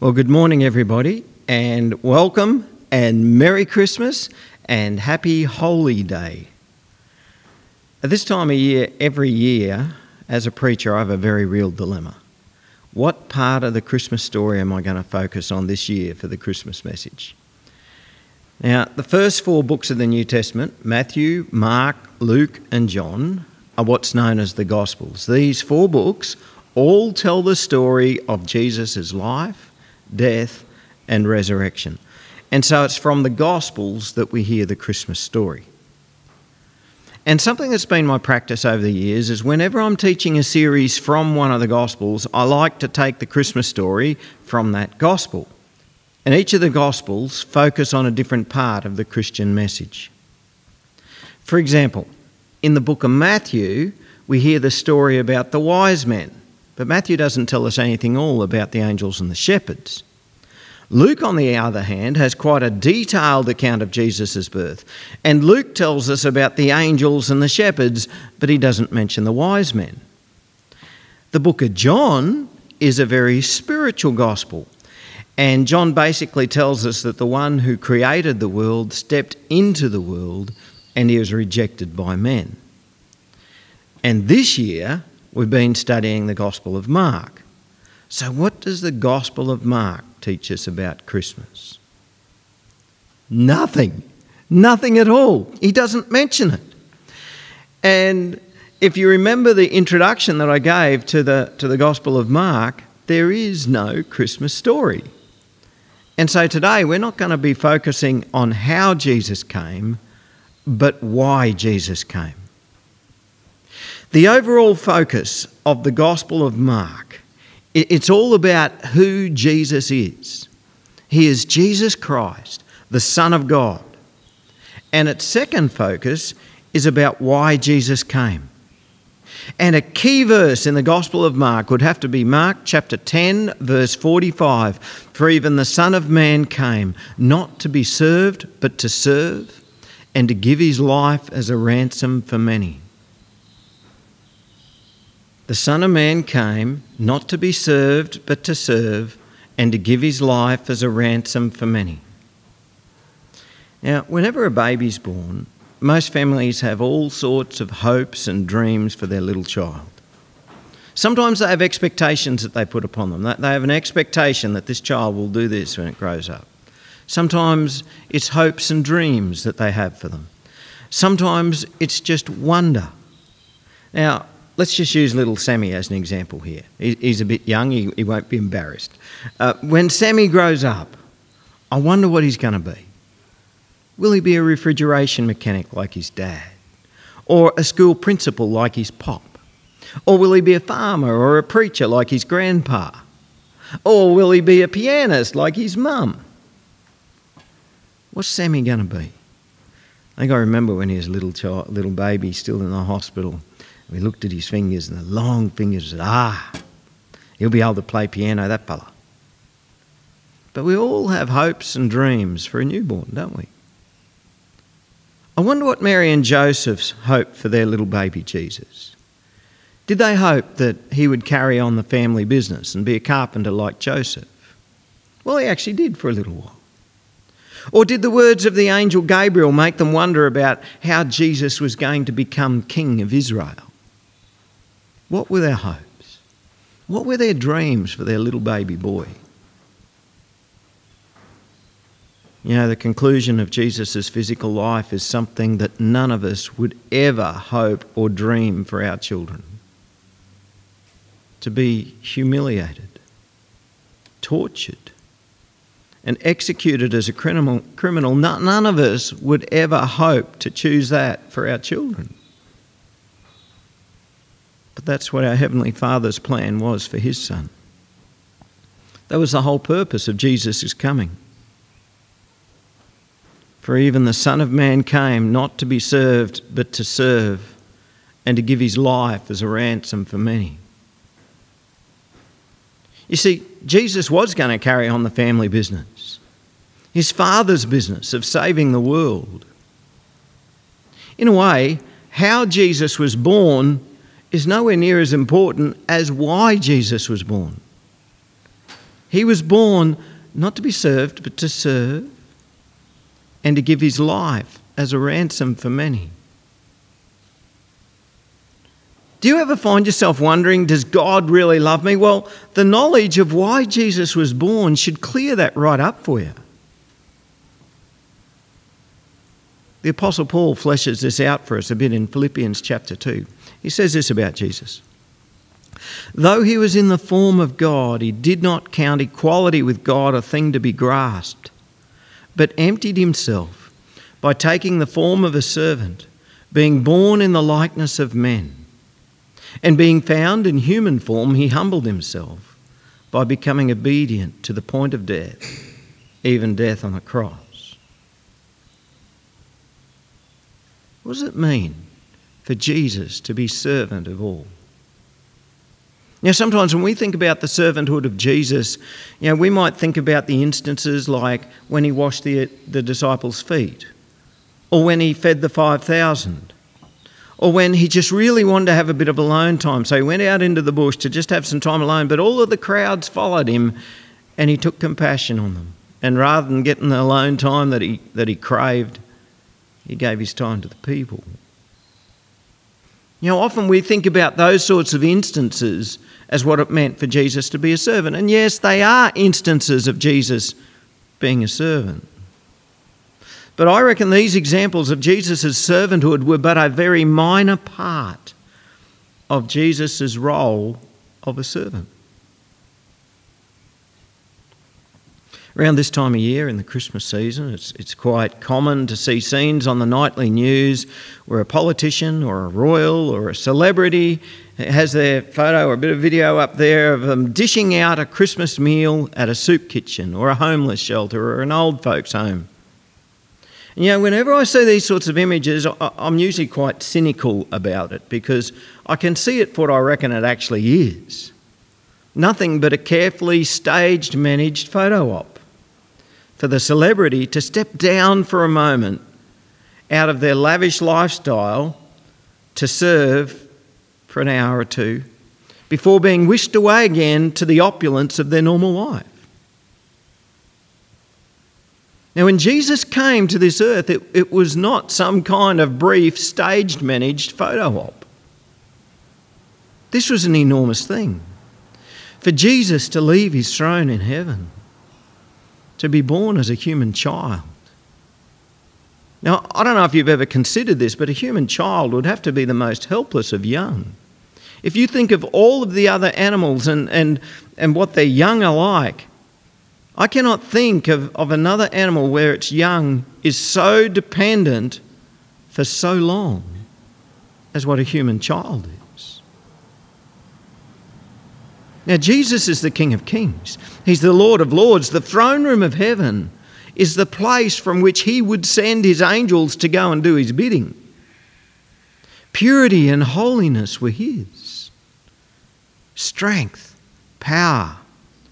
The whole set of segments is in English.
Well, good morning, everybody, and welcome, and Merry Christmas, and Happy Holy Day. At this time of year, every year, as a preacher, I have a very real dilemma. What part of the Christmas story am I going to focus on this year for the Christmas message? Now, the first four books of the New Testament Matthew, Mark, Luke, and John are what's known as the Gospels. These four books all tell the story of Jesus' life death, and resurrection. And so it's from the Gospels that we hear the Christmas story. And something that's been my practice over the years is whenever I'm teaching a series from one of the Gospels, I like to take the Christmas story from that Gospel. And each of the Gospels focus on a different part of the Christian message. For example, in the book of Matthew, we hear the story about the wise men. But Matthew doesn't tell us anything all about the angels and the shepherds. Luke, on the other hand, has quite a detailed account of Jesus' birth. And Luke tells us about the angels and the shepherds, but he doesn't mention the wise men. The book of John is a very spiritual gospel. And John basically tells us that the one who created the world stepped into the world and he was rejected by men. And this year, We've been studying the Gospel of Mark. So, what does the Gospel of Mark teach us about Christmas? Nothing. Nothing at all. He doesn't mention it. And if you remember the introduction that I gave to the, to the Gospel of Mark, there is no Christmas story. And so today we're not going to be focusing on how Jesus came, but why Jesus came. The overall focus of the Gospel of Mark, it's all about who Jesus is. He is Jesus Christ, the Son of God. And its second focus is about why Jesus came. And a key verse in the Gospel of Mark would have to be Mark chapter 10, verse 45. For even the Son of Man came, not to be served, but to serve, and to give his life as a ransom for many. The Son of Man came not to be served, but to serve, and to give his life as a ransom for many. Now, whenever a baby's born, most families have all sorts of hopes and dreams for their little child. Sometimes they have expectations that they put upon them. They have an expectation that this child will do this when it grows up. Sometimes it's hopes and dreams that they have for them. Sometimes it's just wonder. Now, let's just use little Sammy as an example here. He's a bit young, he, won't be embarrassed. Uh, when Sammy grows up, I wonder what he's going to be. Will he be a refrigeration mechanic like his dad? Or a school principal like his pop? Or will he be a farmer or a preacher like his grandpa? Or will he be a pianist like his mum? What's Sammy going to be? I think I remember when he was a little child, little baby, still in the hospital. We looked at his fingers and the long fingers and said, Ah, he'll be able to play piano, that fella. But we all have hopes and dreams for a newborn, don't we? I wonder what Mary and Joseph's hoped for their little baby Jesus. Did they hope that he would carry on the family business and be a carpenter like Joseph? Well, he actually did for a little while. Or did the words of the angel Gabriel make them wonder about how Jesus was going to become king of Israel? What were their hopes? What were their dreams for their little baby boy? You know, the conclusion of Jesus' physical life is something that none of us would ever hope or dream for our children. To be humiliated, tortured, and executed as a criminal, criminal none of us would ever hope to choose that for our children. But that's what our Heavenly Father's plan was for His Son. That was the whole purpose of Jesus' coming. For even the Son of Man came not to be served, but to serve, and to give his life as a ransom for many. You see, Jesus was going to carry on the family business, his Father's business of saving the world. In a way, how Jesus was born is nowhere near as important as why Jesus was born. He was born not to be served, but to serve and to give his life as a ransom for many. Do you ever find yourself wondering, does God really love me? Well, the knowledge of why Jesus was born should clear that right up for you. The Apostle Paul fleshes this out for us a bit in Philippians chapter 2. He says this about Jesus Though he was in the form of God, he did not count equality with God a thing to be grasped, but emptied himself by taking the form of a servant, being born in the likeness of men. And being found in human form, he humbled himself by becoming obedient to the point of death, even death on a cross. What does it mean for Jesus to be servant of all? Now, sometimes when we think about the servanthood of Jesus, you know, we might think about the instances like when he washed the, the disciples' feet, or when he fed the 5,000, or when he just really wanted to have a bit of alone time. So he went out into the bush to just have some time alone, but all of the crowds followed him and he took compassion on them. And rather than getting the alone time that he, that he craved, he gave his time to the people. You know, often we think about those sorts of instances as what it meant for Jesus to be a servant. And yes, they are instances of Jesus being a servant. But I reckon these examples of Jesus' servanthood were but a very minor part of Jesus' role of a servant. Around this time of year in the Christmas season, it's, it's quite common to see scenes on the nightly news where a politician or a royal or a celebrity has their photo or a bit of video up there of them dishing out a Christmas meal at a soup kitchen or a homeless shelter or an old folks' home. You know, whenever I see these sorts of images, I'm usually quite cynical about it because I can see it for what I reckon it actually is nothing but a carefully staged, managed photo op for the celebrity to step down for a moment out of their lavish lifestyle to serve for an hour or two before being whisked away again to the opulence of their normal life. Now, when Jesus came to this earth, it, it was not some kind of brief, staged managed photo op. This was an enormous thing. For Jesus to leave his throne in heaven, to be born as a human child. Now, I don't know if you've ever considered this, but a human child would have to be the most helpless of young. If you think of all of the other animals and, and, and what their young are like, I cannot think of, of another animal where its young is so dependent for so long as what a human child is. Now, Jesus is the King of Kings, He's the Lord of Lords. The throne room of heaven is the place from which He would send His angels to go and do His bidding. Purity and holiness were His. Strength, power,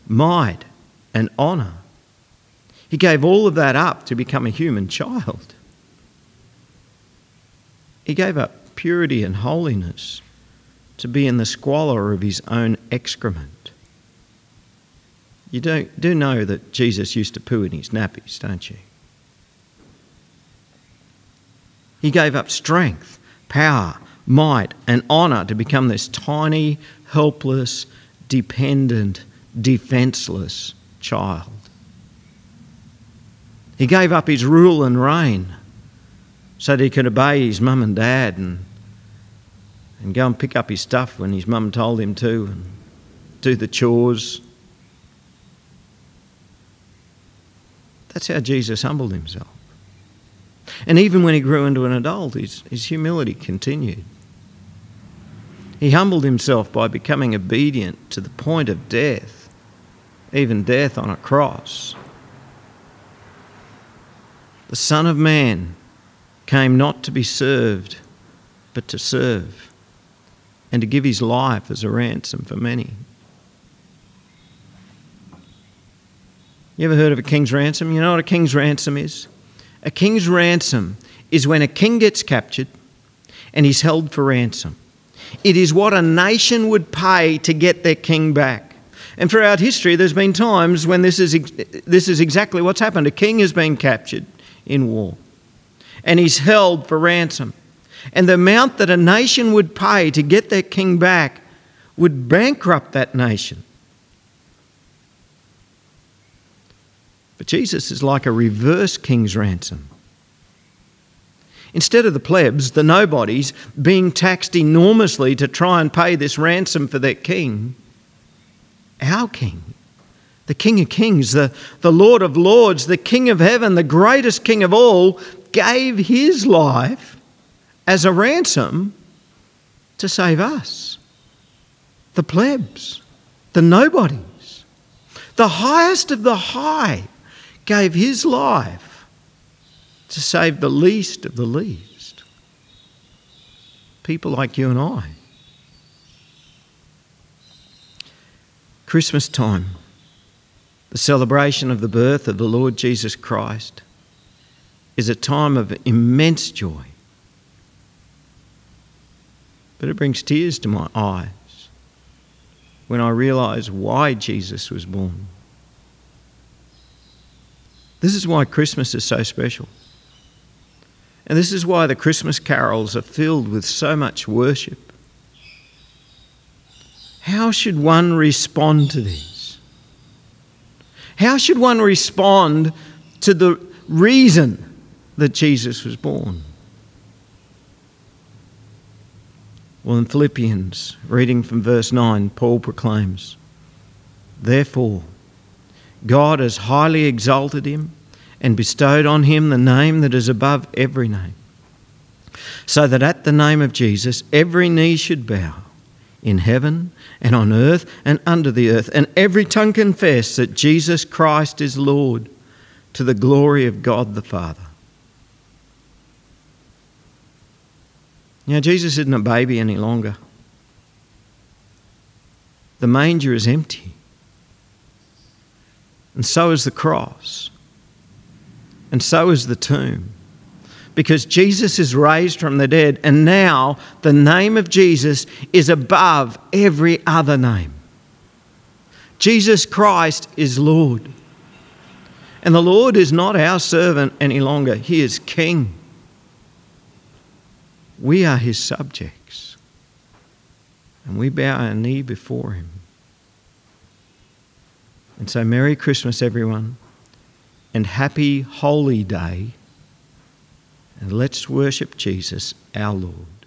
might, and honour. He gave all of that up to become a human child. He gave up purity and holiness to be in the squalor of his own excrement. You do, do know that Jesus used to poo in his nappies, don't you? He gave up strength, power, might, and honour to become this tiny, helpless, dependent, defenceless child. He gave up his rule and reign so that he could obey his mum and dad and, and go and pick up his stuff when his mum told him to and do the chores. That's how Jesus humbled himself. And even when he grew into an adult, his, his humility continued. He humbled himself by becoming obedient to the point of death even death on a cross. The Son of Man came not to be served, but to serve, and to give his life as a ransom for many. You ever heard of a king's ransom? You know what a king's ransom is? A king's ransom is when a king gets captured and he's held for ransom. It is what a nation would pay to get their king back. And throughout history, there's been times when this is, this is exactly what's happened. A king has been captured in war, and he's held for ransom. And the amount that a nation would pay to get their king back would bankrupt that nation. But Jesus is like a reverse king's ransom. Instead of the plebs, the nobodies, being taxed enormously to try and pay this ransom for their king, our king, the King of Kings, the, the Lord of Lords, the King of Heaven, the greatest King of all, gave his life as a ransom to save us, the plebs, the nobodies. The highest of the high gave his life to save the least of the least. People like you and I. Christmas time, the celebration of the birth of the Lord Jesus Christ, is a time of immense joy. But it brings tears to my eyes when I realise why Jesus was born. This is why Christmas is so special. And this is why the Christmas carols are filled with so much worship. How should one respond to this? How should one respond to the reason that Jesus was born? Well, in Philippians, reading from verse 9, Paul proclaims, Therefore, God has highly exalted him and bestowed on him the name that is above every name, so that at the name of Jesus every knee should bow in heaven and on earth and under the earth, and every tongue confess that Jesus Christ is Lord to the glory of God the Father. Now, Jesus isn't a baby any longer. The manger is empty, and so is the cross and so is the tomb. Because Jesus is raised from the dead, and now the name of Jesus is above every other name. Jesus Christ is Lord. And the Lord is not our servant any longer, He is King. We are His subjects, and we bow our knee before Him. And so, Merry Christmas, everyone and happy holy day. And let's worship Jesus, our Lord.